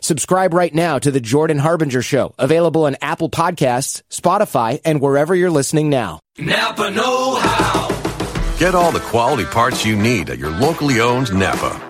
Subscribe right now to The Jordan Harbinger Show, available on Apple Podcasts, Spotify, and wherever you're listening now. Napa Know How. Get all the quality parts you need at your locally owned Napa.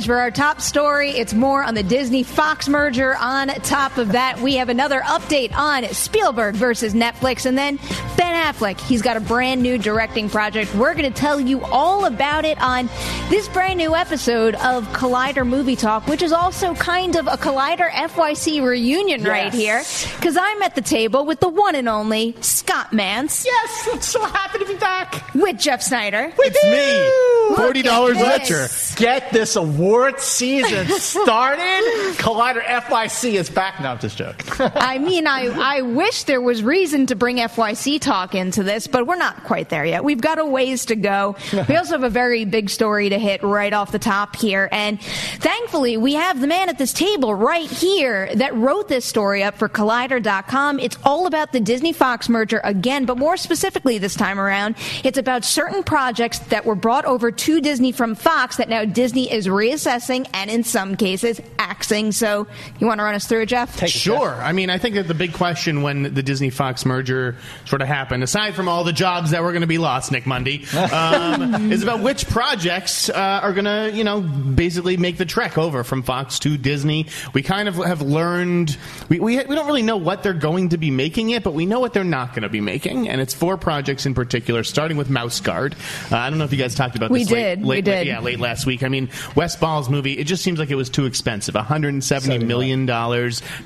That for our top story? It's more on the Disney Fox merger. On top of that, we have another update on Spielberg versus Netflix. And then Ben Affleck, he's got a brand new directing project. We're going to tell you all about it on this brand new episode of Collider Movie Talk, which is also kind of a Collider FYC reunion right here. Because I'm at the table with the one and only Scott Mantz. Yes, I'm so happy to be back. With Jeff Sneider. It's me. Forty dollars richer. Get this award season started. Collider FYC is back. No, I'm just joking. I mean, I, I wish there was reason to bring FYC talk into this, but we're not quite there yet. We've got a ways to go. We also have a very big story to hit right off the top here. And thankfully, we have the man at this table right here that wrote this story up for Collider.com. It's all about the Disney Fox merger again, but more specifically this time around, it's about certain projects that were brought over to Disney from Fox that now Disney is reassessing and in some cases axing. So you want to run us through it, Jeff? Take sure. I mean, I think that the big question when the Disney Fox merger sort of happened, aside from all the jobs that were going to be lost, Nick Mundy, um, is about which projects uh, are going to, you know, basically make the trek over from Fox to Disney. We kind of have learned, we, we, we don't really know what they're going to be making yet, but we know what they're not going to be making. And it's four projects in particular, starting with Mouse Guard. Uh, I don't know if you guys talked about We this did, late, we late, did. yeah, late last week. I mean, Wes Ball's movie, it just seems like it was too expensive. $170 million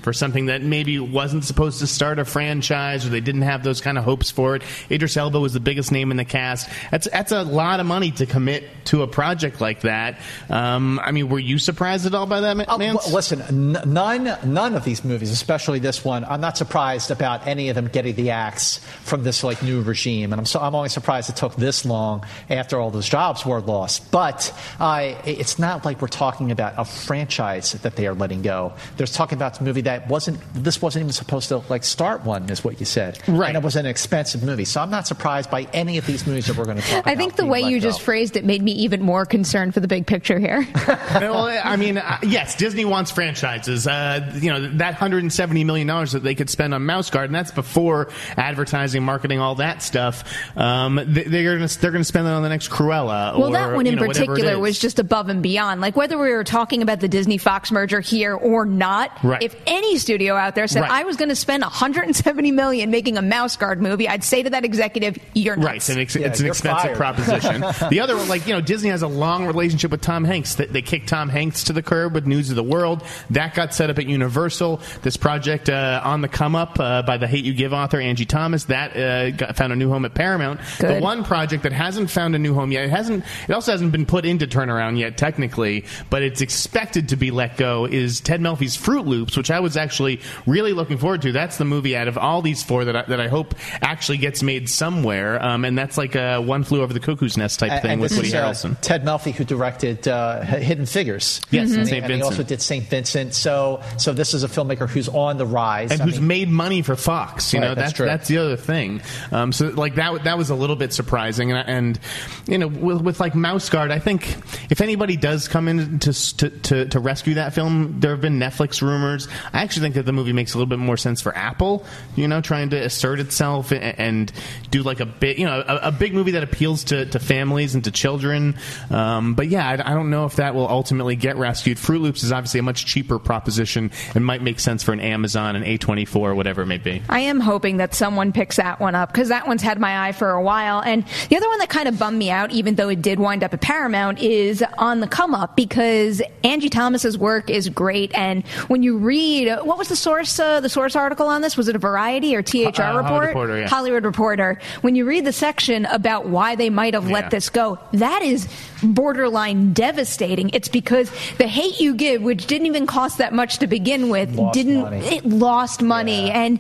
for something that maybe wasn't supposed to start a franchise or they didn't have those kind of hopes for it. Idris Elba was the biggest name in the cast. That's, that's a lot of money to commit to a project like that. Um, I mean, were you surprised at all by that, Ma- Oh, Mance? well, listen, n- none none of these movies, especially this one, I'm not surprised about any of them getting the axe from this like new regime, and I'm so I'm only surprised it took this long after all those jobs were lost. But uh, it's not like we're talking about a franchise that they are letting go. There's talking about a movie that wasn't this wasn't even supposed to like start one, is what you said, right? And it was an expensive movie, so I'm not surprised by any of these movies that we're going to talk about. I think the way you go. just phrased it made me even more concerned for the big picture here. well, I mean, uh, yes, Disney wants franchises. Uh, you know, that $170 million that they could spend on Mouse Guard, and that's before advertising, marketing, all that stuff. Um, they, they're going to they're going to spend that on the next Cruella. Well, or, that one in you know, particular was just above and beyond. Like whether we were talking about the Disney Fox merger here or not, Right. if any studio out there said Right. I was going to spend 170 million making a mouse guard movie, I'd say to that executive, "You're nuts." Right, it's an, ex- it's an expensive proposition. the other one, like you know, Disney has a long relationship with Tom Hanks. They, they kicked Tom Hanks to the curb with News of the World. That got set up at Universal. This project uh, on the come up uh, by the Hate You Give author Angie Thomas that uh, got, found a new home at Paramount. The one project that hasn't found a new home yet, it hasn't hasn't it also hasn't been put into turnaround yet technically, but it's expected to be let go. Is Ted Melfi's Fruit Loops, which I was actually really looking forward to. That's the movie out of all these four that I, that I hope actually gets made somewhere, um, and that's like a One Flew Over the Cuckoo's Nest type And- thing and with Woody is, uh, Harrelson. Ted Melfi, who directed uh, Hidden Figures. Yes, and, and he, and he also did Saint Vincent. So, so this is a filmmaker who's on the rise and I who's mean, made money for Fox. You Right, know, that's that's that's the other thing. Um, so like that that was a little bit surprising, and, and you know, with, with like Mouse Guard, I think if anybody does come in to, to to to rescue that film, there have been Netflix rumors. I actually think that the movie makes a little bit more sense for Apple. You know, trying to assert itself and, and do like a bit, you know, a, a big movie that appeals to, to families and to children. Um, but yeah, I, I don't know if that will ultimately get rescued. Fruit Loops is obviously a much cheaper proposition and might make sense for an Amazon, an A24, or whatever it may be. I am hoping that someone picks that one up because that one's had my eye for a while. And the other one that kind of bummed me out, even though it did wind up at Paramount, is on the come up because Angie Thomas's work is great. And when you read, what was the source, uh, the source article on this? Was it a Variety or THR Uh, Hollywood report? Reporter, yeah. Hollywood Reporter. When you read the section about why they might have Yeah. let this go, that is borderline devastating. It's because the hate you give, which didn't even cost that much to begin with, Lost didn't money. it lost money Yeah. and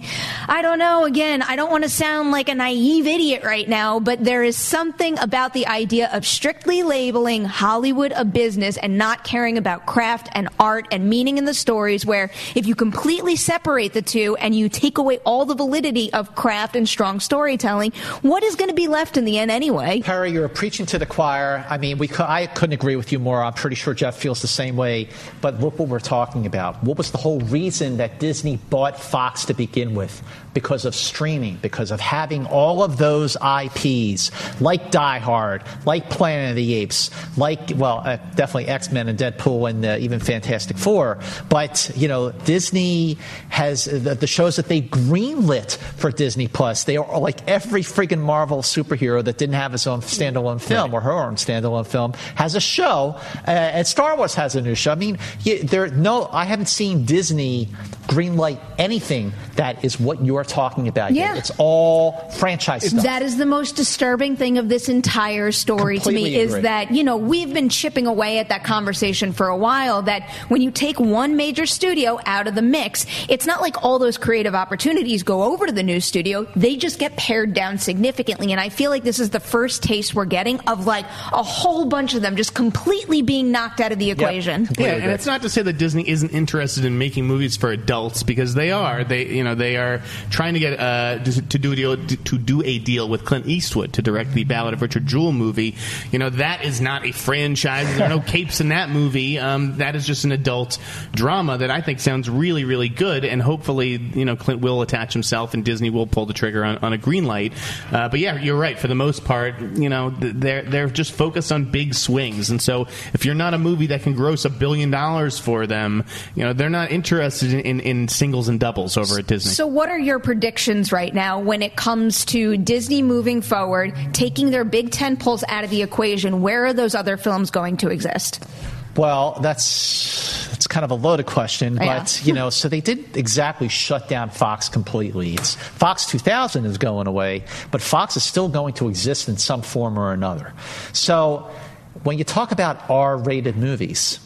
i don't know again i don't want to sound like a naive idiot right now but there is something about the idea of strictly labeling hollywood a business and not caring about craft and art and meaning in the stories where if you completely separate the two and you take away all the validity of craft and strong storytelling what is going to be left in the end anyway Perri, you're preaching to the choir. I mean, we I couldn't agree with you more. I'm pretty sure Jeff feels the same way. But look what we're talking about. What was the whole reason that Disney bought Fox to begin with? Because of streaming, because of having all of those IPs, like Die Hard, like Planet of the Apes, like well, uh, definitely X Men and Deadpool and uh, even Fantastic Four. But you know, Disney has uh, the, the shows that they greenlit for Disney Plus. They are like every freaking Marvel superhero that didn't have his own standalone film or her own standalone film has a show. Uh, and Star Wars has a new show. I mean, you, there no, I haven't seen Disney greenlight anything that is what you're talking about. yet. Yeah. it's all franchise stuff. That is the most disturbing thing of this entire story to Completely me is that, you know, we've been chipping away at that conversation for a while that when you take one major studio out of the mix, it's not like all those creative opportunities go over to the new studio. They just get pared down significantly. And I feel like this is the first taste we're getting of like a whole bunch of them just completely being knocked out of the equation. Yeah, and it's not to say that Disney isn't interested in making movies for adults because they are. They, you know, they are trying to get uh, to, to do a deal to do a deal with Clint Eastwood to direct the Ballad of Richard Jewell movie. You know, that is not a franchise. There are no capes in that movie. Um, that is just an adult drama that I think sounds really, really good. And hopefully, you know, Clint will attach himself and Disney will pull the trigger on, on a green light. Uh, but yeah, you're right. For the most part, you know, they're they're just focused on big swings. And so, if you're not a movie that can gross a billion dollars for them, you know, they're not interested in, in, in singles and doubles over at Disney. So, what are your predictions right now when it comes to Disney moving forward, taking their big tentpoles out of the equation? Where are those other films going to exist? Well, that's that's kind of a loaded question, Yeah. but you know, so they didn't exactly shut down Fox completely. It's Fox 2000 is going away, but Fox is still going to exist in some form or another. So, when you talk about R-rated movies,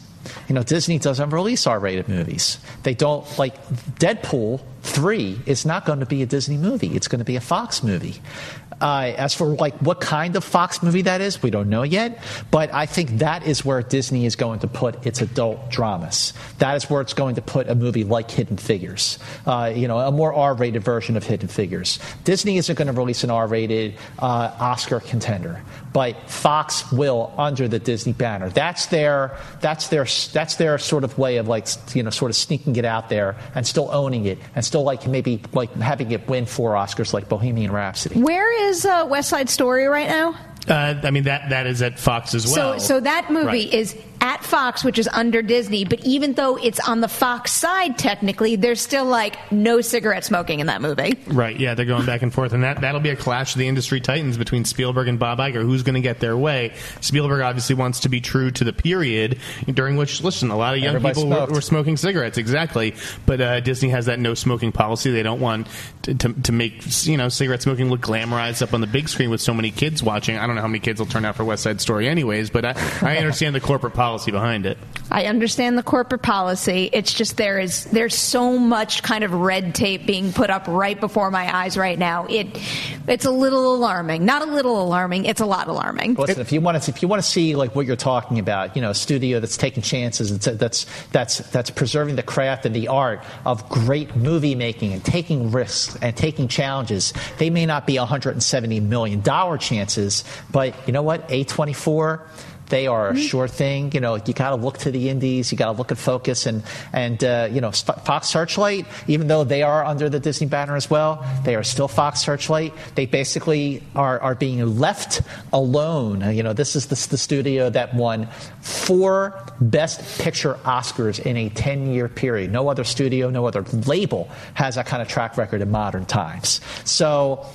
you know, Disney doesn't release R-rated movies. They don't like Deadpool 3 is not going to be a Disney movie. It's going to be a Fox movie. Uh, as for like what kind of Fox movie that is, we don't know yet. But I think that is where Disney is going to put its adult dramas. That is where it's going to put a movie like Hidden Figures. Uh, you know, a more R-rated version of Hidden Figures. Disney isn't going to release an R-rated uh, Oscar contender, but Fox will under the Disney banner. That's their that's their that's their sort of way of like you know sort of sneaking it out there and still owning it and still like maybe like having it win four Oscars like Bohemian Rhapsody. Where is uh, West Side Story right now? Uh, I mean, that that is at Fox as well. So, so that movie Right. is at Fox, which is under Disney. But even though it's on the Fox side, technically, there's still like no cigarette smoking in that movie. Right, yeah, they're going back and forth, and that that'll be a clash of the industry titans between Spielberg and Bob Iger. Who's going to get their way? Spielberg obviously wants to be true to the period during which, listen, a lot of young Everybody people were, were smoking cigarettes, exactly. But uh, Disney has that no smoking policy. They don't want to, to, to make you know cigarette smoking look glamorized up on the big screen with so many kids watching. I don't know how many kids will turn out for West Side Story, anyways. But I, I understand the corporate policy behind it. I understand the corporate policy. It's just there is there's so much kind of red tape being put up right before my eyes right now. It it's a little alarming. Not a little alarming. It's a lot alarming. Listen, if you want to, if you want to see like what you're talking about, you know, a studio that's taking chances, that's that's that's that's preserving the craft and the art of great movie making and taking risks and taking challenges. They may not be 170 million dollar chances, but you know what? A24. They are a sure thing. You know, you got to look to the indies. You got to look at Focus and and uh, you know Fox Searchlight. Even though they are under the Disney banner as well, they are still Fox Searchlight. They basically are are being left alone. You know, this is the, the studio that won four Best Picture Oscars in a ten year period. No other studio, no other label has that kind of track record in modern times. So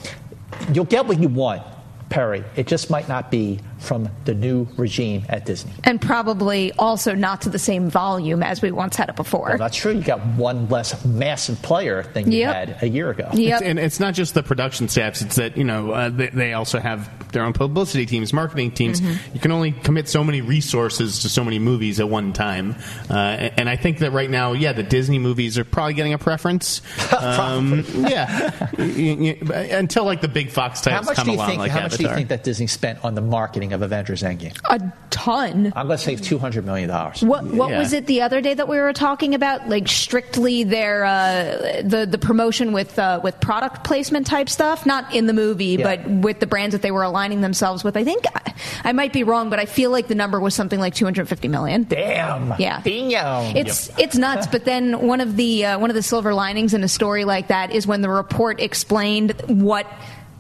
you'll get what you want. Perri. It just might not be from the new regime at Disney. And probably also not to the same volume as we once had it before. Well, that's true. You got one less massive player than you Yep. had a year ago. Yep. It's, and it's not just the production staffs; it's that you know uh, they, they also have their own publicity teams, marketing teams. Mm-hmm. You can only commit so many resources to so many movies at one time, uh, and and I think that right now, yeah, the Disney movies are probably getting a preference. um, yeah, Y- y- until like the big Fox titles come along, think? like how much do you think that Disney spent on the marketing of Avengers Endgame? a ton. I'm going to save two hundred million dollars. What what Yeah. was it the other day that we were talking about? Like strictly their uh, the the promotion with uh, with product placement type stuff, not in the movie, Yeah. but with the brands that they were aligning themselves with. I think I, I might be wrong, but I feel like the number was something like 250 million. Damn. Yeah. Damn. It's it's nuts. But then one of the uh, one of the silver linings in a story like that is when the report explained what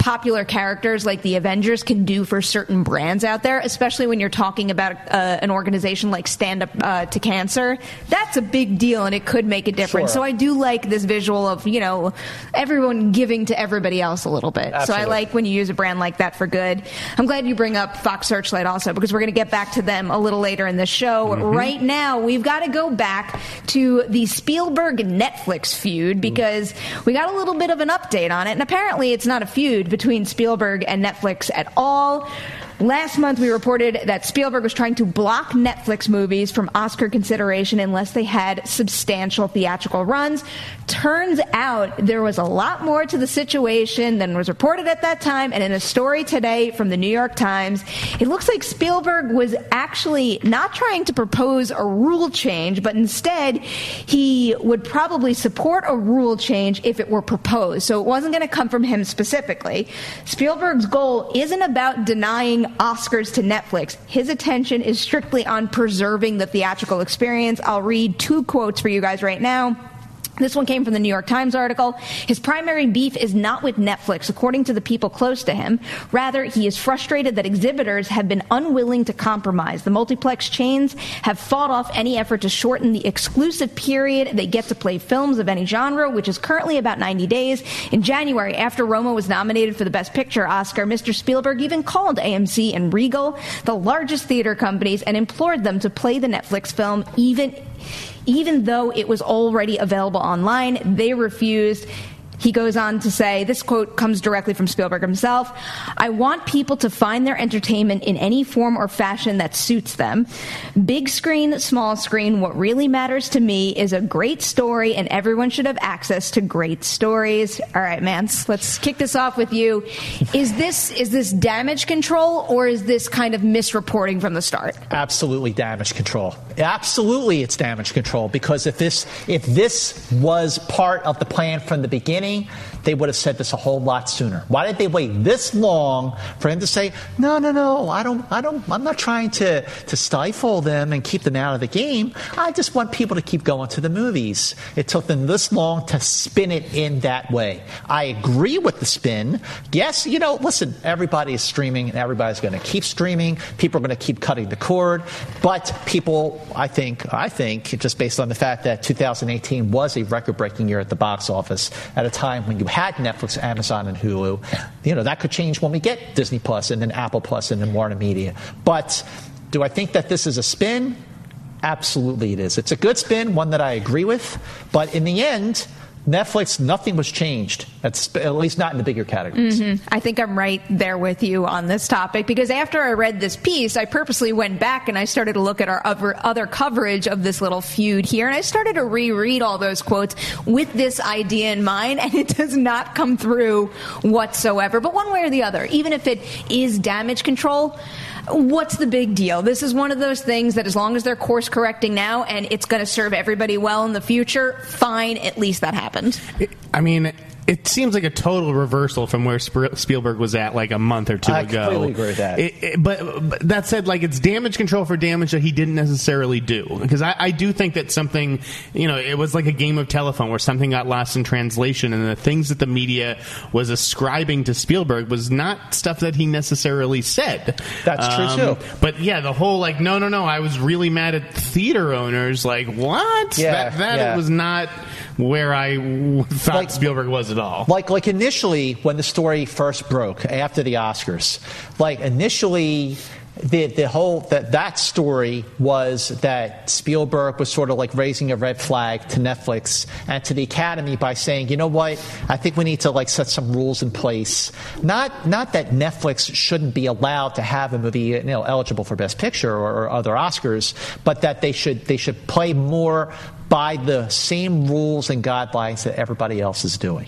popular characters like the Avengers can do for certain brands out there, especially when you're talking about uh, an organization like Stand Up uh, to Cancer. That's a big deal, and it could make a difference. Sure. So I do like this visual of you know everyone giving to everybody else a little bit. So I like when you use a brand like that for good. I'm glad you bring up Fox Searchlight also because we're going to get back to them a little later in the show. Mm-hmm. Right now, we've got to go back to the Spielberg Netflix feud because we got a little bit of an update on it, and apparently it's not a feud between Spielberg and Netflix at all. Last month, we reported that Spielberg was trying to block Netflix movies from Oscar consideration unless they had substantial theatrical runs. Turns out there was a lot more to the situation than was reported at that time. And in a story today from the New York Times, it looks like Spielberg was actually not trying to propose a rule change, but instead he would probably support a rule change if it were proposed. So it wasn't going to come from him specifically. Spielberg's goal isn't about denying Oscars to Netflix. His attention is strictly on preserving the theatrical experience. I'll read two quotes for you guys right now. This one came from the New York Times article. His primary beef is not with Netflix, according to the people close to him. Rather, he is frustrated that exhibitors have been unwilling to compromise. The multiplex chains have fought off any effort to shorten the exclusive period they get to play films of any genre, which is currently about 90 days. In January, after Roma was nominated for the Best Picture Oscar, Mr. Spielberg even called AMC and Regal, the largest theater companies, and implored them to play the Netflix film even even though it was already available online, they refused. He goes on to say, this quote comes directly from Spielberg himself. I want people to find their entertainment in any form or fashion that suits them. Big screen, small screen, what really matters to me is a great story, and everyone should have access to great stories. All right, Mantz, let's kick this off with you. Is this is this damage control or is this kind of misreporting from the start? absolutely damage control. Absolutely, it's damage control because if this if this was part of the plan from the beginning, beginning they would have said this a whole lot sooner. Why did they wait this long for him to say, "No, no, no, I don't, I don't, I'm not trying to to stifle them and keep them out of the game. I just want people to keep going to the movies." It took them this long to spin it in that way. I agree with the spin. Yes, you know, listen, everybody is streaming and everybody's going to keep streaming. People are going to keep cutting the cord, but people I think, I think, just based on the fact that 2018 was a record-breaking year at the box office at a time when you had Netflix, Amazon, and Hulu. You know that could change when we get Disney Plus and then Apple Plus and then Warner Media. But do I think that this is a spin? Absolutely, it is. It's a good spin, one that I agree with. But in the end, Netflix, nothing was changed, at, least not in the bigger categories. Mm-hmm. I think I'm right there with you on this topic because after I read this piece, I purposely went back and I started to look at our other, other coverage of this little feud here, and I started to reread all those quotes with this idea in mind, and it does not come through whatsoever. But one way or the other, even if it is damage control, what's the big deal? This is one of those things that as long as they're course correcting now and it's going to serve everybody well in the future, fine, at least that happened. I mean, it seems like a total reversal from where Spielberg was at like a month or two I ago. I completely agree with that. It, it, but, but, that said, like it's damage control for damage that he didn't necessarily do. Because I, I, do think that something, you know, it was like a game of telephone where something got lost in translation, and the things that the media was ascribing to Spielberg was not stuff that he necessarily said. That's um, true too. But yeah, the whole like, no, no, no, I was really mad at theater owners. Like what? Yeah, that that yeah. was not where I thought like, Spielberg was at all. Like like initially when the story first broke after the Oscars, like initially the the whole that that story was that Spielberg was sort of like raising a red flag to Netflix and to the Academy by saying, you know what, I think we need to like set some rules in place. Not not that Netflix shouldn't be allowed to have a movie you know eligible for Best Picture or, or other Oscars, but that they should they should play more by the same rules and guidelines that everybody else is doing.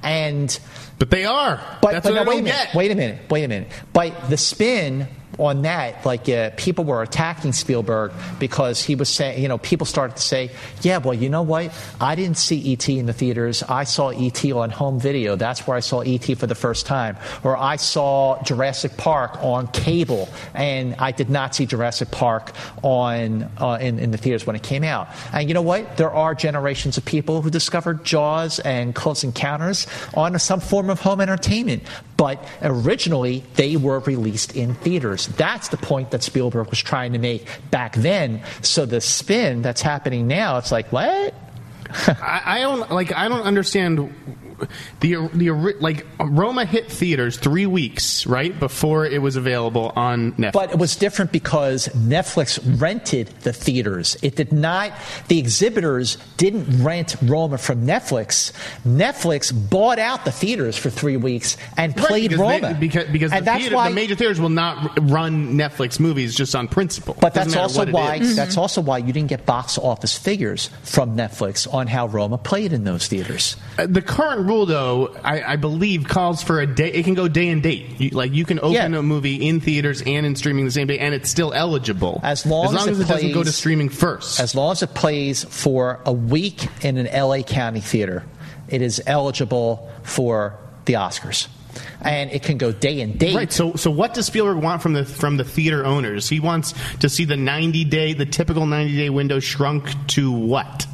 And but they are. But, That's but what no, wait a minute. get. Wait a minute. Wait a minute. But the spin on that, like uh, people were attacking Spielberg because he was saying, you know, people started to say, yeah, well, you know what? I didn't see E.T. in the theaters. I saw E.T. on home video. That's where I saw E.T. for the first time. Or I saw Jurassic Park on cable, and I did not see Jurassic Park on uh, in, in the theaters when it came out. And you know what? There are generations of people who discovered Jaws and Close Encounters on some form of home entertainment. But originally, they were released in theaters. That's the point that Spielberg was trying to make back then. So the spin that's happening now, it's like, what? I, I don't like. I don't understand the the like Roma hit theaters three weeks right before it was available on Netflix. But it was different because Netflix rented the theaters. It did not. The exhibitors didn't rent Roma from Netflix. Netflix bought out the theaters for three weeks and right, played because Roma. They, because because and the, that's theater, why, the major theaters will not run Netflix movies just on principle. But that's also what why it is. that's also why you didn't get box office figures from Netflix on how Roma played in those theaters. Uh, the current rule, though, I, I, believe calls for a day. It can go day and date. You, like you can open Yeah. a movie in theaters and in streaming the same day, and it's still eligible As long as, long as as, it it doesn't go to streaming first. As long as it plays for a week in an LA County theater, it is eligible for the Oscars. And it can go day and date. Right. So, so what does Spielberg want from the from the theater owners? He wants to see the ninety day, the typical ninety day window shrunk to what?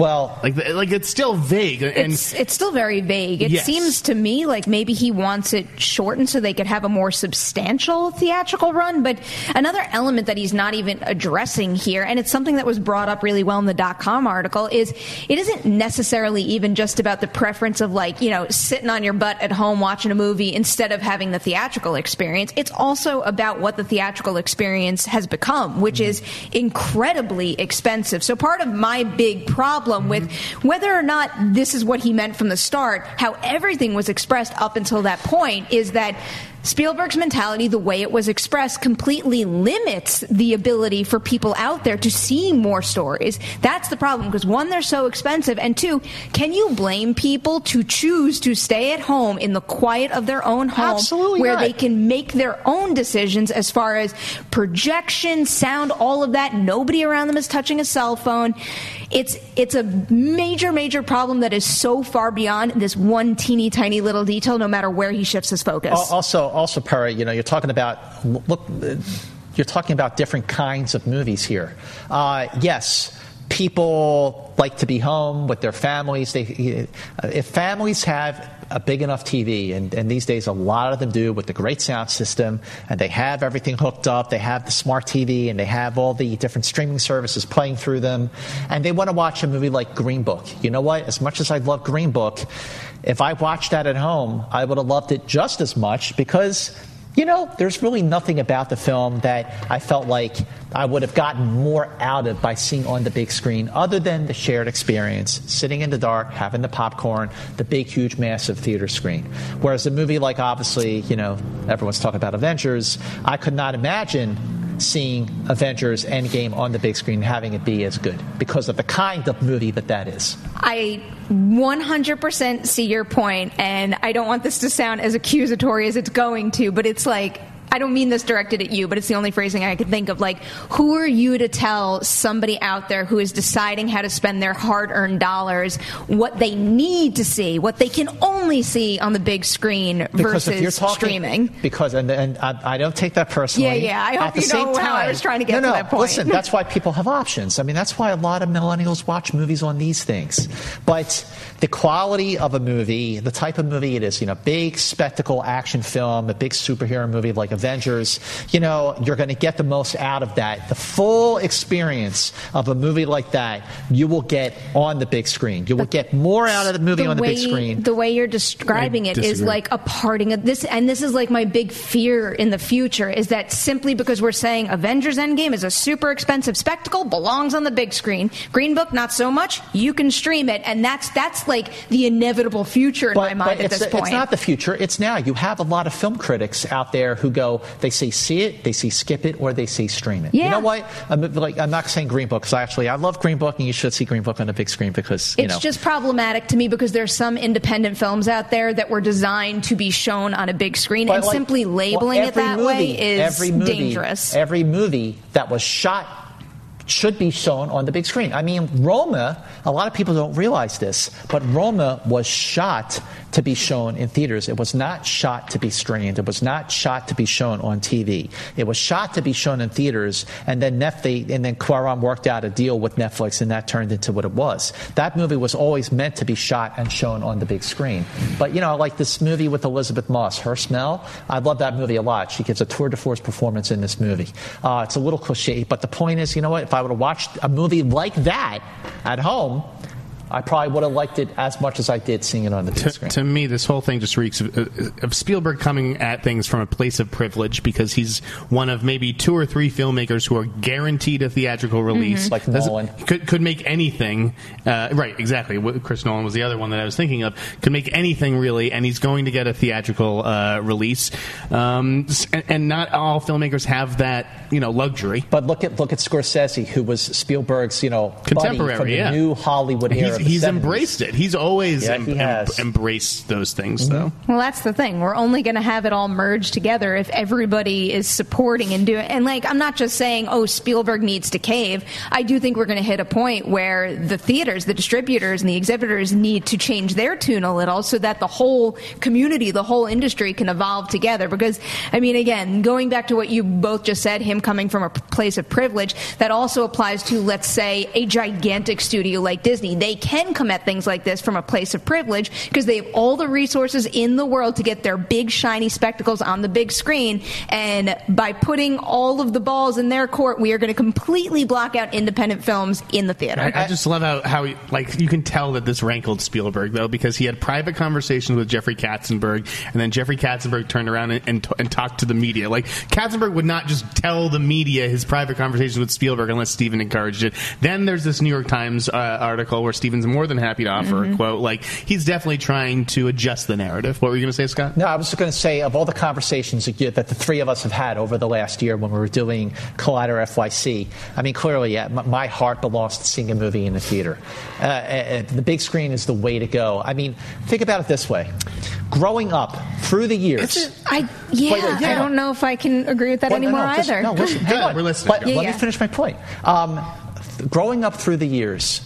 Well, Like, like it's still vague, and It's it's still very vague. It Yes. seems to me like maybe he wants it shortened so they could have a more substantial theatrical run. But another element that he's not even addressing here, and it's something that was brought up really well in the dot com article, is it isn't necessarily even just about the preference of like you know sitting on your butt at home watching a movie instead of having the theatrical experience. It's also about what the theatrical experience has become, which is incredibly expensive. So part of my big problem with whether or not this is what he meant from the start, how everything was expressed up until that point is that Spielberg's mentality, the way it was expressed, completely limits the ability for people out there to see more stories. That's the problem because one, they're so expensive, and two, can you blame people to choose to stay at home in the quiet of their own home Absolutely where not. they can make their own decisions as far as projection, sound, all of that? Nobody around them is touching a cell phone. It's it's a major, major problem that is so far beyond this one teeny tiny little detail, no matter where he shifts his focus. Also, also, Perri, you know, you're talking about look, you're talking about different kinds of movies here. Uh, yes, people like to be home with their families. They, uh, if families have a big enough TV, and, and these days a lot of them do with the great sound system, and they have everything hooked up, they have the smart TV, and they have all the different streaming services playing through them, and they want to watch a movie like Green Book. You know what? As much as I love Green Book, if I watched that at home, I would have loved it just as much because you know, there's really nothing about the film that I felt like I would have gotten more out of by seeing on the big screen, other than the shared experience, sitting in the dark, having the popcorn, the big, huge, massive theater screen. Whereas a movie like, obviously, you know, everyone's talking about Avengers, I could not imagine seeing Avengers Endgame on the big screen having it be as good because of the kind of movie that that is. I 100% see your point, and I don't want this to sound as accusatory as it's going to, but it's like, I don't mean this directed at you, but it's the only phrasing I could think of. Like, who are you to tell somebody out there who is deciding how to spend their hard earned dollars what they need to see, what they can only see on the big screen Because versus if you're talking, streaming? because and, and I, I don't take that personally. Yeah, yeah, I hope At the you same know how I was trying to get no, to no, that point. Listen, that's why people have options. I mean, that's why a lot of millennials watch movies on these things. But the quality of a movie, the type of movie it is, you know, big spectacle action film, a big superhero movie like Avengers, you know, you're going to get the most out of that. The full experience of a movie like that, you will get on the big screen. You will get more out of the movie on the way, big screen. The way you're describing I it is disagree. like a parting of this, and this is like my big fear in the future is that simply because we're saying Avengers Endgame is a super expensive spectacle, belongs on the big screen. Green Book, not so much. You can stream it, and that's that's like the inevitable future in my mind at it's, this point. it's not the future. It's now. You have a lot of film critics out there who go, they say see it, they say skip it, or they say stream it. You know what? I'm, like, I'm not saying Green Book because actually I love Green Book and you should see Green Book on the big screen because you it's know. just problematic to me because there's some independent films out there that were designed to be shown on a big screen, But, and like, simply well, labeling it that movie- way is every movie, dangerous. Every movie that was shot should be shown on the big screen. I mean, Roma, a lot of people don't realize this, but Roma was shot to be shown in theaters. It was not shot to be streamed. It was not shot to be shown on TV. It was shot to be shown in theaters, and then Netflix, and then Cuarón worked out a deal with Netflix, and that turned into what it was. That movie was always meant to be shot and shown on the big screen. But you know, like this movie with Elisabeth Moss, Her Smell. I love that movie a lot. She gives a tour de force performance in this movie. Uh, it's a little cliche, but the point is, you know what? If I would have watched a movie like that at home, I probably would have liked it as much as I did seeing it on the big to, screen. to me, this whole thing just reeks of, of Spielberg coming at things from a place of privilege because he's one of maybe two or three filmmakers who are guaranteed a theatrical release. Like Doesn't- Nolan. could could make anything. Uh, right, exactly. Chris Nolan was the other one that I was thinking of. Could make anything really, and he's going to get a theatrical uh, release. Um, and, and not all filmmakers have that, you know, luxury. But look at look at Scorsese, who was Spielberg's, you know, Contemporary, from the yeah. new Hollywood era. He's, the he's 70s. embraced it. He's always Yeah, em- he em- embraced those things, mm-hmm. though. Well, that's the thing. We're only going to have it all merged together if everybody is supporting and doing. And like, I'm not just saying, oh, Spielberg needs to cave. I do think we're going to hit a point where the theaters, the distributors, and the exhibitors need to change their tune a little so that the whole community, the whole industry can evolve together. Because, I mean, again, going back to what you both just said, him coming from a place of privilege, that also applies to, let's say, a gigantic studio like Disney. They can come at things like this from a place of privilege because they have all the resources in the world to get their big shiny spectacles on the big screen. And by putting all of the balls in their court, we are going to completely block out independent films in the theater. I, I just love how, how like you can tell that this rankled Spielberg though because he had private conversations with Jeffrey Katzenberg and then Jeffrey Katzenberg turned around and, and, and talked to the media. Like Katzenberg would not just tell the media his private conversations with Spielberg unless Steven encouraged it. Then there's this New York Times uh, article where Steven Justin's more than happy to offer Mm-hmm. a quote. Like he's definitely trying to adjust the narrative. What were you going to say, Scott? No, I was just going to say of all the conversations that you- that the three of us have had over the last year when we were doing Collider FYC, I mean, clearly, yeah, m- my heart belongs to seeing a movie in the theater. Uh, uh, the big screen is the way to go. I mean, think about it this way: growing up through the years. I yeah, Wait, wait, yeah. I don't know if I can agree with that Well, no, anymore no, just- either. No, listen, hang on. we're listening. But Yeah, let yeah. me finish my point. Um, growing up through the years,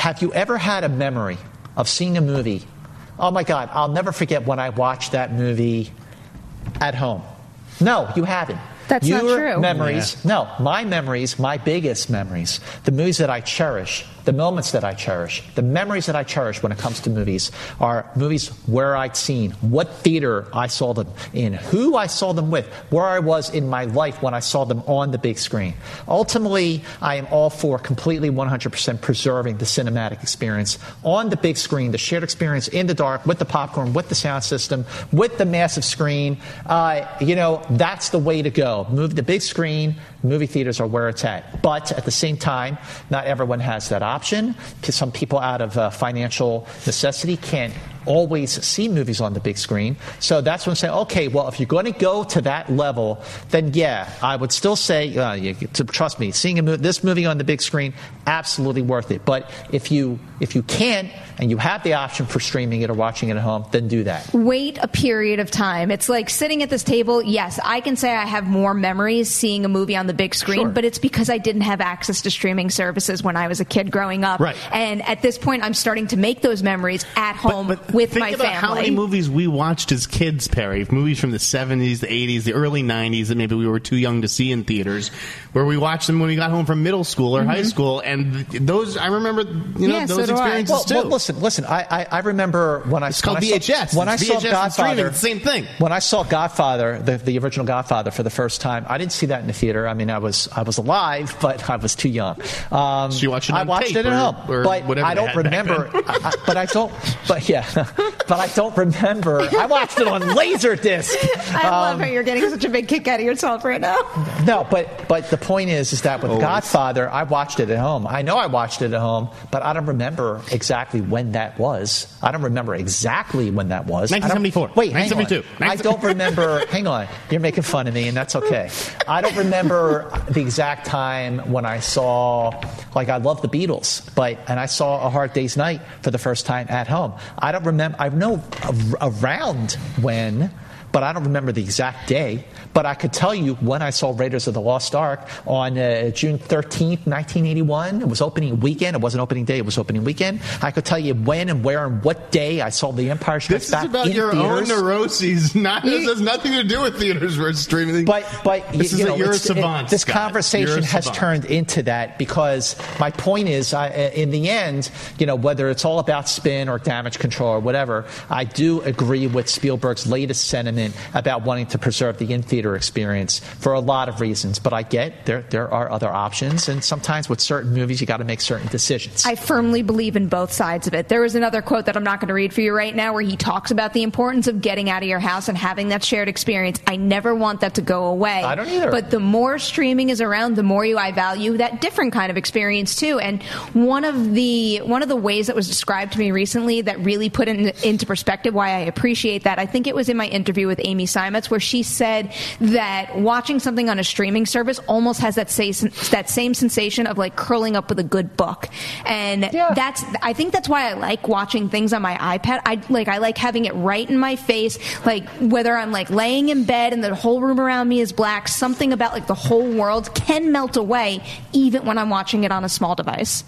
have you ever had a memory of seeing a movie? Oh my God, I'll never forget when I watched that movie at home. No, you haven't. That's not true. Memories. No, my memories, my biggest memories, the movies that I cherish, the moments that I cherish, the memories that I cherish when it comes to movies are movies where I'd seen, what theater I saw them in, who I saw them with, where I was in my life when I saw them on the big screen. Ultimately, I am all for completely 100% preserving the cinematic experience on the big screen, the shared experience in the dark with the popcorn, with the sound system, with the massive screen. Uh, you know, that's the way to go. Move the big screen. Movie theaters are where it's at. But at the same time, not everyone has that option. Some people, out of uh, financial necessity, can't always see movies on the big screen. So that's when I'm saying, okay, well, if you're going to go to that level, then yeah, I would still say, uh, you, to, trust me, seeing a mo- this movie on the big screen, absolutely worth it. But if you if you can't and you have the option for streaming it or watching it at home, then do that. wait a period of time. It's like sitting at this table. Yes, I can say I have more memories seeing a movie on the big screen, Sure. but it's because I didn't have access to streaming services when I was a kid growing up. Right. And at this point, I'm starting to make those memories at home with think my about family. How many movies we watched as kids, Perri? Movies from the seventies, the eighties, the early nineties that maybe we were too young to see in theaters, where we watched them when we got home from middle school or high school, and those I remember. You know Yeah, so those do I. experiences Well, too. well, listen, listen. I, I, I remember when I It's called when I VHS. Saw, when It's I saw VHS and Godfather, the same thing. When I saw Godfather, the, the original Godfather, for the first time, I didn't see that in the theater. I mean, I was I was alive, but I was too young. Um, So you watched it I watched tape it at or- home, or but whatever I don't remember. I, I- but I don't. But yeah, but I don't remember. I watched it on Laserdisc. I love Um, how you're getting such a big kick out of yourself right now. no, but but the point is, is that with Godfather, I watched it at home. I know I watched it at home, but I don't remember exactly when that was. I don't remember exactly when that was. 1974. Wait, hang on. 1972. I don't remember. hang on, you're making fun of me, and that's okay. I don't remember the exact time when I saw. Like I love the Beatles, but and I saw A Hard Day's Night for the first time at home. I don't remember. I know around when but I don't remember the exact day. But I could tell you when I saw Raiders of the Lost Ark on uh, June 13th, 1981. It was opening weekend. It wasn't opening day, it was opening weekend. I could tell you when and where and what day I saw The Empire Strikes Back. this is about your theaters. own neuroses. Not this has nothing to do with theaters versus streaming. But but this you, is you know, you're a it's- it- savant. this Scott. Conversation has savant. turned into that because my point is, I, in the end, you know, whether it's all about spin or damage control or whatever, I do agree with Spielberg's latest sentiment about wanting to preserve the in-theater experience for a lot of reasons. But I get there there are other options, and sometimes with certain movies, you got to make certain decisions. I firmly believe in both sides of it. There was another quote that I'm not going to read for you right now where he talks about the importance of getting out of your house and having that shared experience. I never want that to go away. I don't either. But the more streaming is around, the more you I value that different kind of experience too. And one of the one of the ways that was described to me recently that really put in, into perspective why I appreciate that, I think it was in my interview with Amy Simons where she said that watching something on a streaming service almost has that say, that same sensation of like curling up with a good book. And Yeah. that's I think that's why I like watching things on my iPad. I like I like having it right in my face, like whether I'm like laying in bed and the whole room around me is black, something about like the whole world can melt away even when I'm watching it on a small device.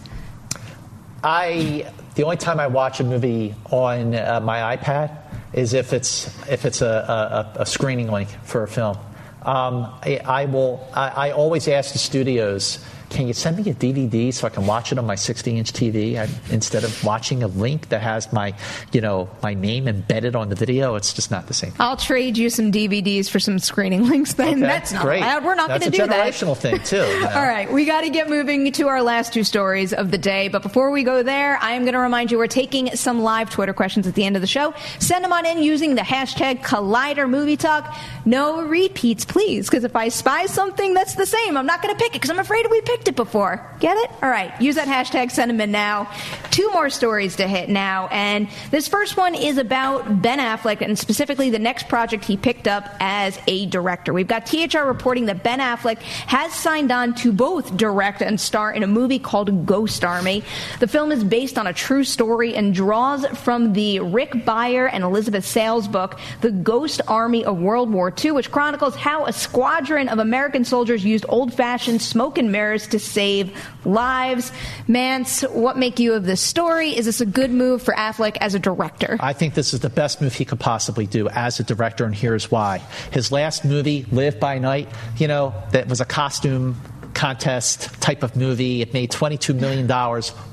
I the only time I watch a movie on uh, my iPad is if it's if it's a, a, a screening link for a film. Um, I, I will. I, I always ask the studios, "Can you send me a DVD so I can watch it on my 60-inch TV I, instead of watching a link that has my, you know, my name embedded on the video? It's just not the same." I'll trade you some DVDs for some screening links. Then Okay, that's not great. allowed. We're not going to do that. That's a generational thing too. you know. All right, we got to get moving to our last two stories of the day. But before we go there, I am going to remind you we're taking some live Twitter questions at the end of the show. Send them on in using the hashtag Collider Movie Talk. No repeats, please, because if I spy something that's the same, I'm not going to pick it because I'm afraid we picked it before. Get it? All right. Use that hashtag sentiment now. Two more stories to hit now. And this first one is about Ben Affleck and specifically the next project he picked up as a director. We've got THR reporting that Ben Affleck has signed on to both direct and star in a movie called Ghost Army. The film is based on a true story and draws from the Rick Beyer and Elizabeth Sayles book, The Ghost Army of World War II, which chronicles how a squadron of American soldiers used old fashioned smoke and mirrors to save lives. Mantz, what make you of this story? Is this a good move for Affleck as a director? I think this is the best move he could possibly do as a director, and here's why. His last movie, Live by Night, you know, that was a costume contest type of movie. It made $22 million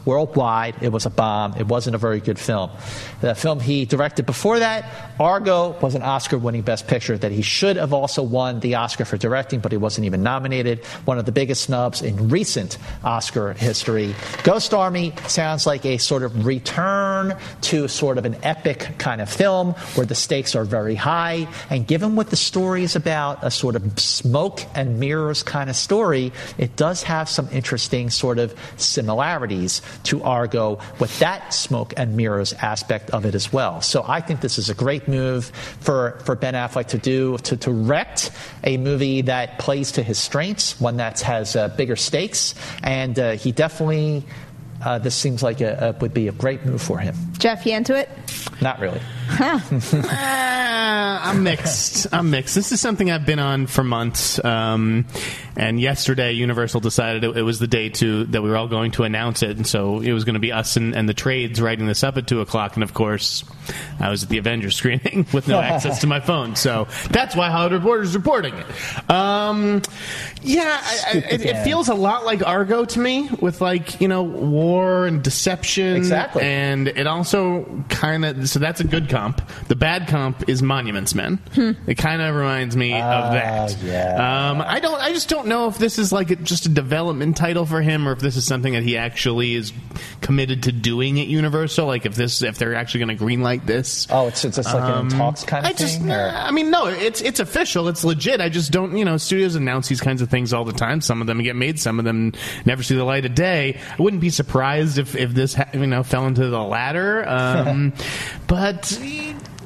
worldwide. It was a bomb. It wasn't a very good film. The film he directed before that, Argo, was an Oscar winning Best Picture that he should have also won the Oscar for directing, but he wasn't even nominated. One of the biggest snubs in recent Oscar history. Ghost Army sounds like a sort of return to sort of an epic kind of film where the stakes are very high. And given what the story is about, a sort of smoke and mirrors kind of story, it does have some interesting sort of similarities to Argo with that smoke and mirrors aspect of it as well. So I think this is a great move for, for Ben Affleck to do, to direct a movie that plays to his strengths, one that has uh, bigger stakes, and uh, he definitely. Uh, this seems like would be a great move for him. Jeff, you into it? Not really. uh, I'm mixed. I'm mixed. This is something I've been on for months. Um, and yesterday, Universal decided it, it, was the day to that we were all going to announce it, and so it was going to be us and, and, the trades writing this up at two o'clock. And of course, I was at the Avengers screening with no access to my phone, so that's why Hollywood Reporter is reporting it. Um, yeah, I, I, it, it, feels a lot like Argo to me, with like you know war and deception, exactly. And it also kind of so that's a good comp. The bad comp is Monuments Men. Hmm. It kind of reminds me uh, of that. Yeah. Um, I don't. I just don't know if this is like just a development title for him, or if this is something that he actually is committed to doing at Universal. Like if this, if they're actually going to greenlight this. Oh, it's it's just like um, in talks kind of I just, thing. I mean, no, it's it's official. It's legit. I just don't. You know, studios announce these kinds of things all the time. Some of them get made. Some of them never see the light of day. I wouldn't be surprised if if this you know fell into the latter. Um, but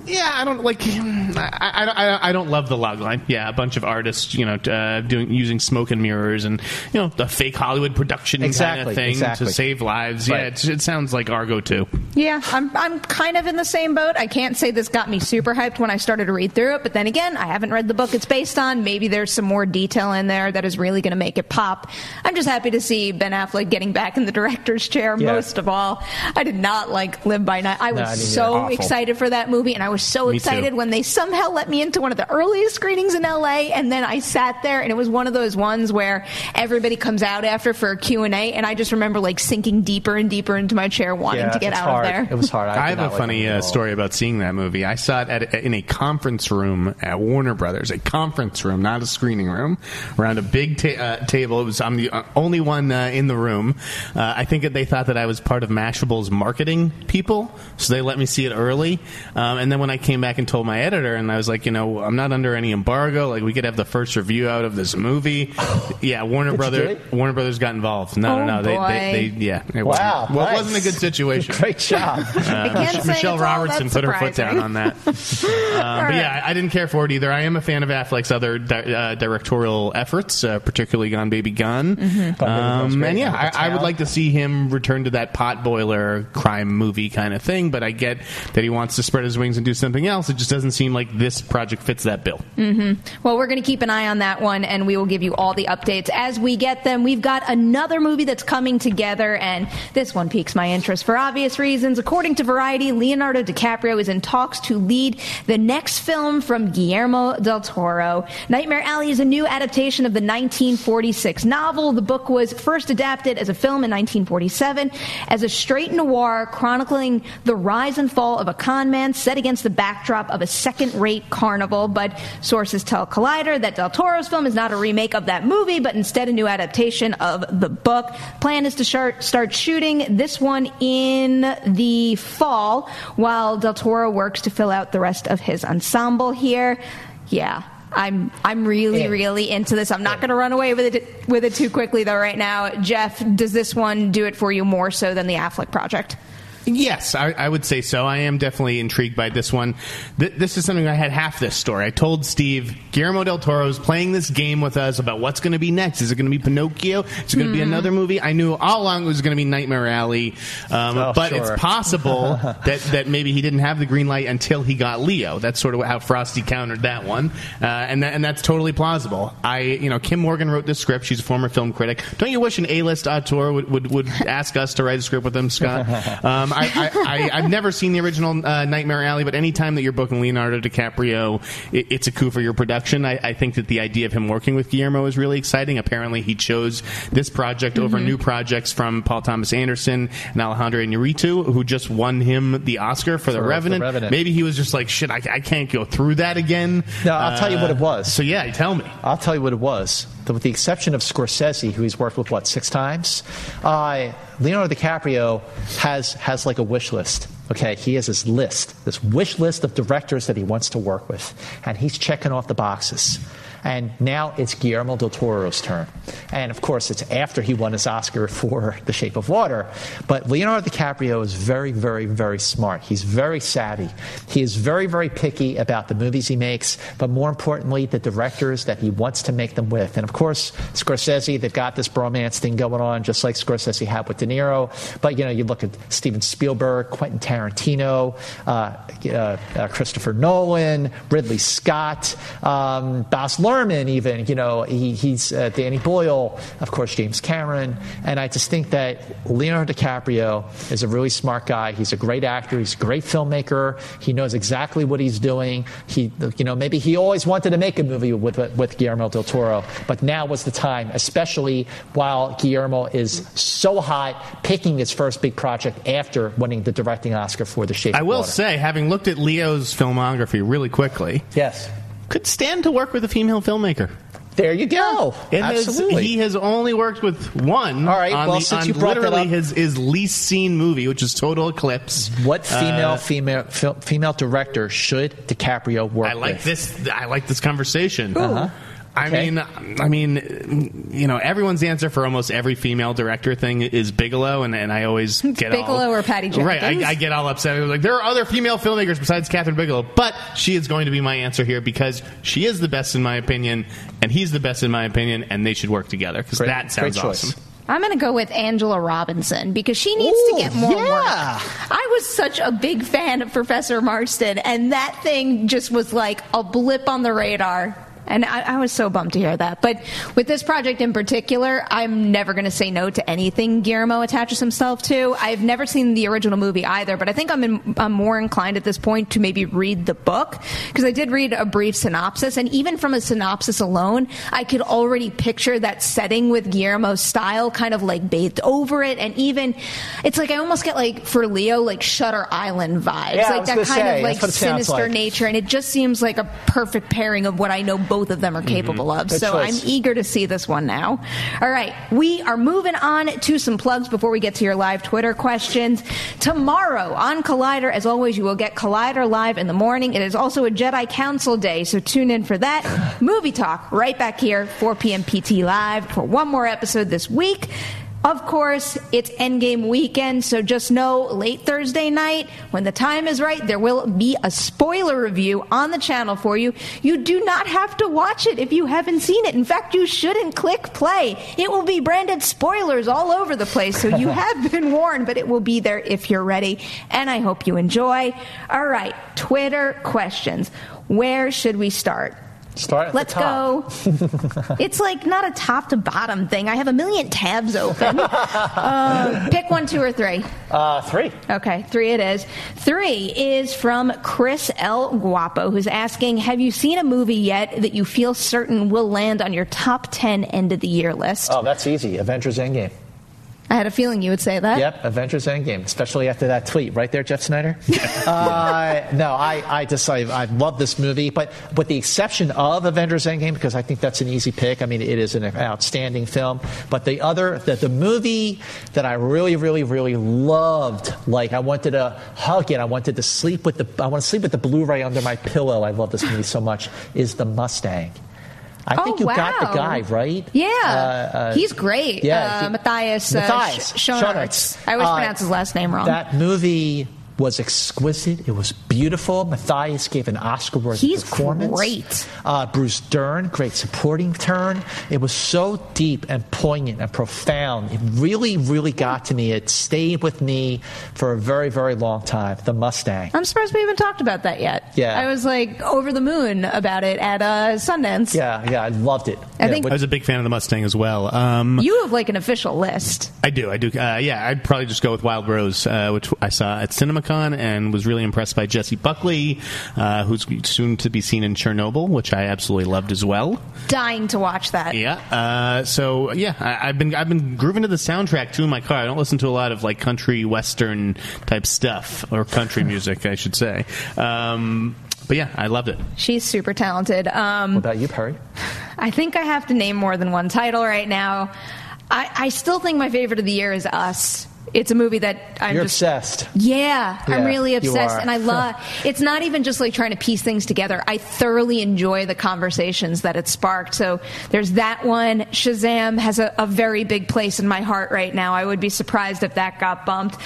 yeah, I don't like. I, I, I don't love the logline. Yeah, a bunch of artists, you know, uh, doing using smoke and mirrors and you know the fake Hollywood production exactly, kind of thing exactly. to save lives. Right. Yeah, it, it sounds like Argo too. Yeah, I'm I'm kind of in the same boat. I can't say this got me super hyped when I started to read through it, but then again, I haven't read the book it's based on. Maybe there's some more detail in there that is really going to make it pop. I'm just happy to see Ben Affleck getting back in the director's chair. Yeah. Most of all, I did not like Live by Night. I was No, I so excited for that movie, and I was so Me excited too. when they somehow let me into one of the earliest screenings in LA, and then I sat there, and it was one of those ones where everybody comes out after for a Q and A, and I just remember like sinking deeper and deeper into my chair, wanting yeah, to get out hard. of there. It was hard. I, I have a like funny uh, story about seeing that movie. I saw it at, in a conference room at Warner Brothers, a conference room, not a screening room, around a big ta- uh, table. It was I'm the uh, only one uh, in the room. Uh, I think that they thought that I was part of Mashable's marketing people, so they let me see it early. Um, and then when I came back and told my editor, and I was like, you know, I'm not under any embargo. Like we could have the first review out of this movie. Yeah, Warner Did you do Brothers. Warner Brothers got involved. No, Oh, no, no. They, they, they, yeah. It Wow, wasn't, well, it wasn't a good situation. Great job. Uh, Mich- Michelle Robertson put her foot down on that. Um, but yeah, I, I didn't care for it either. I am a fan of Affleck's other di- uh, directorial efforts, uh, particularly Gone Baby Gone. Gone Baby Gone's Um, and yeah, I, I would like to see him return to that pot boiler crime movie kind of thing. But I get that he wants to spread his wings and do something else. It just doesn't seem like this project fits that bill. Mm-hmm. Well, we're going to keep an eye on that one, and we will give you all the updates as we get them. We've got another movie that's coming together, and this one piques my interest for obvious reasons. According to Variety, Leonardo DiCaprio is in talks to lead the next film from Guillermo del Toro. Nightmare Alley is a new adaptation of the 1946 novel. The book was first adapted as a film in 1947 as a straight noir chronicling the rise and fall of a con man set against the backdrop of a second rate carnival. But sources tell Collider that Del Toro's film is not a remake of that movie, but instead a new adaptation of the book. Plan is to start, start shooting this one in the fall while Del Toro works to fill out the rest of his ensemble here. Yeah. I'm I'm really really into this. I'm not going to run away with it with it too quickly though. Right now, Jeff, does this one do it for you more so than the Affleck project? Yes, I, I would say so. I am definitely intrigued by this one. Th- this is something I had half this story. I told Steve Guillermo del Toro is playing this game with us about what's going to be next. Is it going to be Pinocchio? Is it going to be another movie? I knew all along it was going to be Nightmare Alley, um, Oh, but sure. it's possible that that maybe he didn't have the green light until he got Leo. That's sort of how Frosty countered that one, uh, and that, and that's totally plausible. I you know Kim Morgan wrote this script. She's a former film critic. Don't you wish an A-list auteur would, would, would ask us to write a script with him, Scott? Um, I, I, I, I've never seen the original uh, Nightmare Alley, but anytime that you're booking Leonardo DiCaprio, it, it's a coup for your production. I, I think that the idea of him working with Guillermo is really exciting. Apparently, he chose this project over Mm-hmm. new projects from Paul Thomas Anderson and Alejandro Inarritu, who just won him the Oscar for, The, For The Revenant. Revenant. Maybe he was just like, shit, I, I can't go through that again. No, I'll tell you what it Uh, was. So yeah, tell me. I'll tell you what it was. With the exception of Scorsese, who he's worked with what six times, uh, Leonardo DiCaprio has has like a wish list. Okay, he has his list, this wish list of directors that he wants to work with, and he's checking off the boxes. And now it's Guillermo del Toro's turn. And of course, it's after he won his Oscar for The Shape of Water. But Leonardo DiCaprio is very, very, very smart. He's very savvy. He is very, very picky about the movies he makes, but more importantly, the directors that he wants to make them with. And of course, Scorsese, they've got this bromance thing going on, just like Scorsese had with De Niro. But, you know, you look at Steven Spielberg, Quentin Tarantino, uh, uh, uh, Christopher Nolan, Ridley Scott, um, Baz Luhrmann, even, you know, he, he's uh, Danny Boyle, of course, James Cameron. And I just think that Leonardo DiCaprio is a really smart guy. He's a great actor. He's a great filmmaker. He knows exactly what he's doing. He, you know, maybe he always wanted to make a movie with, with Guillermo del Toro, but now was the time, especially while Guillermo is so hot, picking his first big project after winning the directing Oscar for The Shape I will Water. say, having looked at Leo's filmography really quickly, Yes. Could stand to work with a female filmmaker. There you go. It has- Absolutely. he has only worked with one. All right, On well, the, since you brought that literally up- his his least seen movie, which is Total Eclipse. what female Uh, female female director should DiCaprio work I like with? this. I like this conversation. Uh-huh. I Okay. mean, I mean, you know, everyone's answer for almost every female director thing is Bigelow, and, and I always get Bigelow all, or Patty Right, I, I get all upset. I was like, there are other female filmmakers besides Kathryn Bigelow, but she is going to be my answer here because she is the best in my opinion, and he's the best in my opinion, and they should work together because that sounds great choice. awesome. I'm going to go with Angela Robinson because she needs Ooh, to get more yeah. work. I was such a big fan of Professor Marston, and that thing just was like a blip on the radar. And I, I was so bummed to hear that. But with this project in particular, I'm never going to say no to anything Guillermo attaches himself to. I've never seen the original movie either, but I think I'm, in, I'm more inclined at this point to maybe read the book because I did read a brief synopsis, and even from a synopsis alone, I could already picture that setting with Guillermo's style, kind of like bathed over it, and even it's like I almost get like for Leo like Shutter Island vibes, Yeah, like that kind say, of like that's what it sounds sinister like. nature, and it just seems like a perfect pairing of what I know both of them are capable of. Mm-hmm. Good so choice. I'm eager to see this one now. All right, we are moving on to some plugs before we get to your live Twitter questions. Tomorrow on Collider, as always, you will get Collider live in the morning. It is also a Jedi Council day, so tune in for that. Movie talk right back here, 4 p.m. PT live for one more episode this week. Of course, it's Endgame weekend, so just know late Thursday night, when the time is right, there will be a spoiler review on the channel for you. You do not have to watch it if you haven't seen it. In fact, you shouldn't click play. It will be branded spoilers all over the place, so you have been warned, but it will be there if you're ready, and I hope you enjoy. All right, Twitter questions. Where should we start? Start at the Let's go. it's like not a top to bottom thing. I have a million tabs open. uh, pick one, two, or three. Uh, three. Okay, three it is. Three is from Chris L. Guapo, who's asking Have you seen a movie yet that you feel certain will land on your top 10 end of the year list? Oh, that's easy. Avengers Endgame. I had a feeling you would say that. Yep, Avengers Endgame, especially after that tweet. Right there, Jeff Sneider? uh, no, I, I just I, I love this movie, but with the exception of Avengers Endgame, because I think that's an easy pick. I mean, it is an outstanding film. But the other, the, the movie that I really, really, really loved, like I wanted to hug it, I wanted to sleep with the, I want to sleep with the Blu-ray under my pillow. I love this movie so much. Is the Mustang. I Oh, think you got the guy right. Yeah, Uh, uh, he's great. yeah, uh, he- Matthias, uh, Matthias Sch- Schoenaerts. I always Uh, pronounce his last name wrong. That movie was exquisite. It was beautiful. Matthias gave an Oscar-worthy He's performance. great. Uh, Bruce Dern, great supporting turn. It was so deep and poignant and profound. It really, really got to me. It stayed with me for a very, very long time. The Mustang. I'm surprised we haven't talked about that yet. Yeah. I was like over the moon about it at uh, Sundance. Yeah, yeah, I loved it. I Yeah, think- I was a big fan of the Mustang as well. Um, You have like an official list. I do, I do. Uh, yeah, I'd probably just go with Wild Rose, uh, which I saw at CinemaCon and was really impressed by Jessie Buckley, uh, who's soon to be seen in Chernobyl, which I absolutely loved as well. Dying to watch that. Yeah. Uh, so yeah, I, I've been I've been grooving to the soundtrack too in my car. I don't listen to a lot of like country western type stuff or country music, I should say. Um, but yeah, I loved it. She's super talented. Um, what about you, Perri? I think I have to name more than one title right now. I, I still think my favorite of the year is Us. It's a movie that I'm You're just obsessed. Yeah, I'm really obsessed, and I love. it's not even just like trying to piece things together. I thoroughly enjoy the conversations that it sparked. So there's that one. Shazam has a, a very big place in my heart right now. I would be surprised if that got bumped.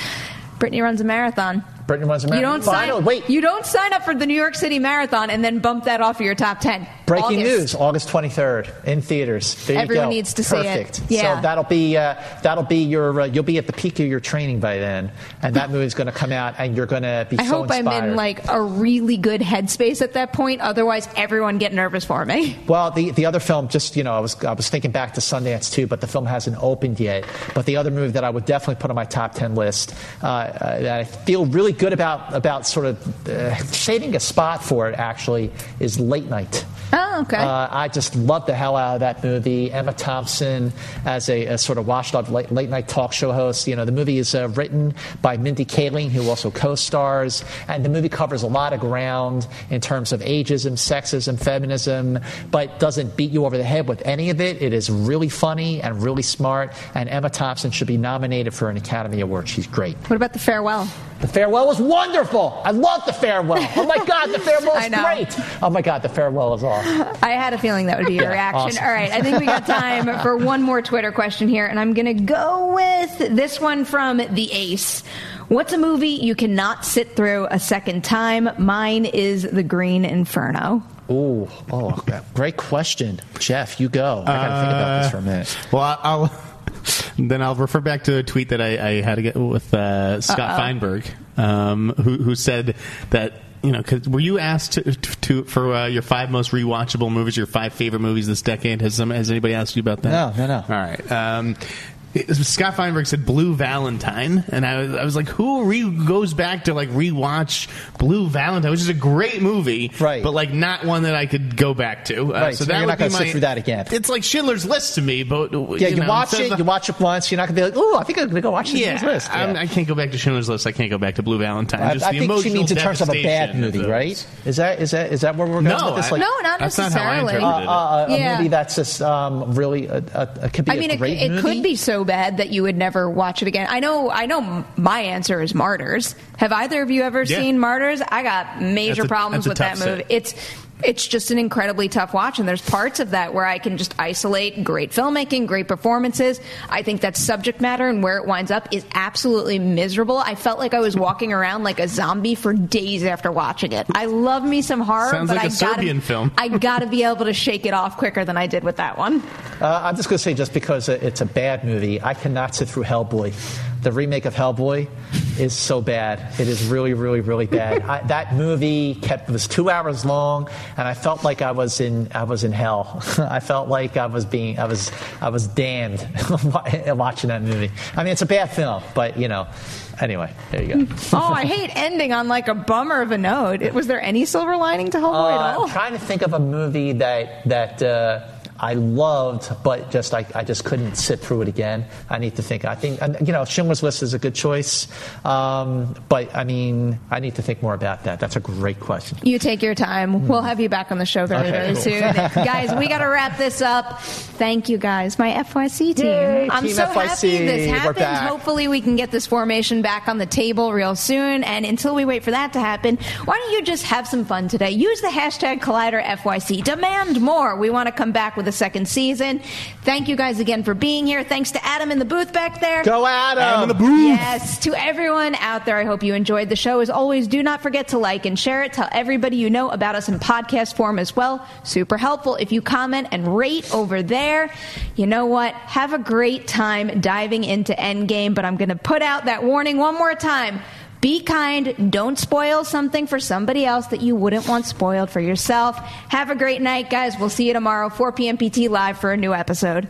Brittany runs a marathon. Brittany runs a You don't sign. Wait. You don't sign up for the New York City Marathon and then bump that off of your top ten. Breaking August. news: August 23rd in theaters. There you Everyone needs to see it. Perfect. Yeah. So that'll be uh, that'll be your uh, you'll be at the peak of your training by then, and that movie's going to come out, and you're going to be I so hope I'm in like a really good headspace at that point. Otherwise, everyone get nervous for me. Well, the, the other film, just you know, I was I was thinking back to Sundance too, but the film hasn't opened yet. But the other movie that I would definitely put on my top ten list, uh, uh, that I feel really good about about sort of uh, saving a spot for it actually is Late Night. Oh, okay. Uh, I just love the hell out of that movie. Emma Thompson as a, a sort of washed up late, late night talk show host. You know, the movie is uh, written by Mindy Kaling, who also co-stars, and the movie covers a lot of ground in terms of ageism, sexism, feminism, but doesn't beat you over the head with any of it. It is really funny and really smart, and Emma Thompson should be nominated for an Academy Award. She's great. what about the farewell? The farewell was wonderful. I love the farewell. Oh my God, the farewell is know. great. Oh my God, the farewell is awesome. I had a feeling that would be your reaction. awesome. All right, I think we got time for one more Twitter question here, and I'm going to go with this one from the Ace. What's a movie you cannot sit through a second time? Mine is The Green Inferno. Ooh, oh, great question, Jeff. You go. I got to think about this for a minute. Well, I- I'll then I'll refer back to a tweet that I, I had to get with uh, Scott Feinberg, um, who, who said that. You know, 'cause were you asked to, to for uh, your five most rewatchable movies, your five favorite movies this decade? Has some, has anybody asked you about that? No, no, no. All right. Um, it- Scott Feinberg said Blue Valentine, and I was, I was like, who re- goes back to like rewatch Blue Valentine, which is a great movie, Right. But like not one that I could go back to. Uh, Right, so you're would not be gonna sit through that again. It's like Schindler's List to me, but Yeah, you, know, watch instead it. of- You watch it once. You're not going to be like, "Ooh, I think I'm going to go watch this yeah, list." I'm, Yeah. I can't go back to Schindler's List. I can't go back to Blue Valentine. I, Just I the think she emotional means in terms of a bad movie, those. right? Is that is that is that where we're going No, with this? I- Like, No, not That's not how I necessarily. uh, uh, a Yeah. movie that's just um, really a, a, a could be I a mean, it, great it movie. could be so bad that you would never watch it again. I know. I know. My answer is Martyrs. Have either of you ever Yeah. seen Martyrs? I got major a- problems with that movie. sit. It's it's just an incredibly tough watch, and there's parts of that where I can just isolate great filmmaking, great performances. I think that subject matter and where it winds up is absolutely miserable. I felt like I was walking around like a zombie for days after watching it. I love me some horror, Sounds but like I a gotta, Serbian film. I gotta be able to shake it off quicker than I did with that one. Uh, I'm just going to say, just because it's a bad movie, I cannot sit through Hellboy. The remake of Hellboy is so bad. It is really, really, really bad. I, that movie kept was two hours long, and I felt like I was in I was in hell. I felt like I was being I was I was damned watching that movie. I mean, it's a bad film, but you know. Anyway, there you go. Oh, I hate ending on like a bummer of a note. Was there any silver lining to Hellboy Uh, at all? I'm trying to think of a movie that that uh, I loved, but just I, I just couldn't sit through it again. I need to think. I think you know Schindler's List is a good choice, um, but I mean I need to think more about that. That's a great question. You take your time. We'll have you back on the show very, Okay, very cool. soon. guys, we got to wrap this up. Thank you, guys. My FYC team. Yay, I'm Team so FYC. happy this happened. Hopefully, we can get this formation back on the table real soon. And until we wait for that to happen, why don't you just have some fun today? Use the hashtag Collider FYC. Demand more. We want to come back with a second season. Thank you guys again for being here. Thanks to Adam in the booth back there. Go Adam! I'm in the booth. Yes, to everyone out there, I hope you enjoyed the show. As always, do not forget to like and share it. Tell everybody you know about us in podcast form as well. Super helpful if you comment and rate over there. You know what? Have a great time diving into Endgame, but I'm going to put out that warning one more time. Be kind. Don't spoil something for somebody else that you wouldn't want spoiled for yourself. Have a great night, guys. We'll see you tomorrow, 4 p.m. PT Live for a new episode.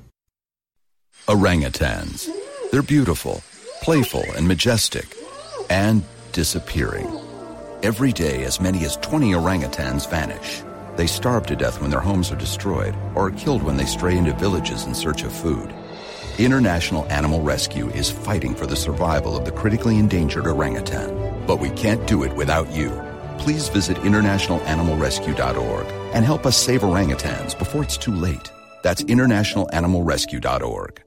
Orangutans. They're beautiful, playful, and majestic, and disappearing. Every day, as many as 20 orangutans vanish. They starve to death when their homes are destroyed or are killed when they stray into villages in search of food. International Animal Rescue is fighting for the survival of the critically endangered orangutan, but we can't do it without you. Please visit internationalanimalrescue.org and help us save orangutans before it's too late. That's internationalanimalrescue.org.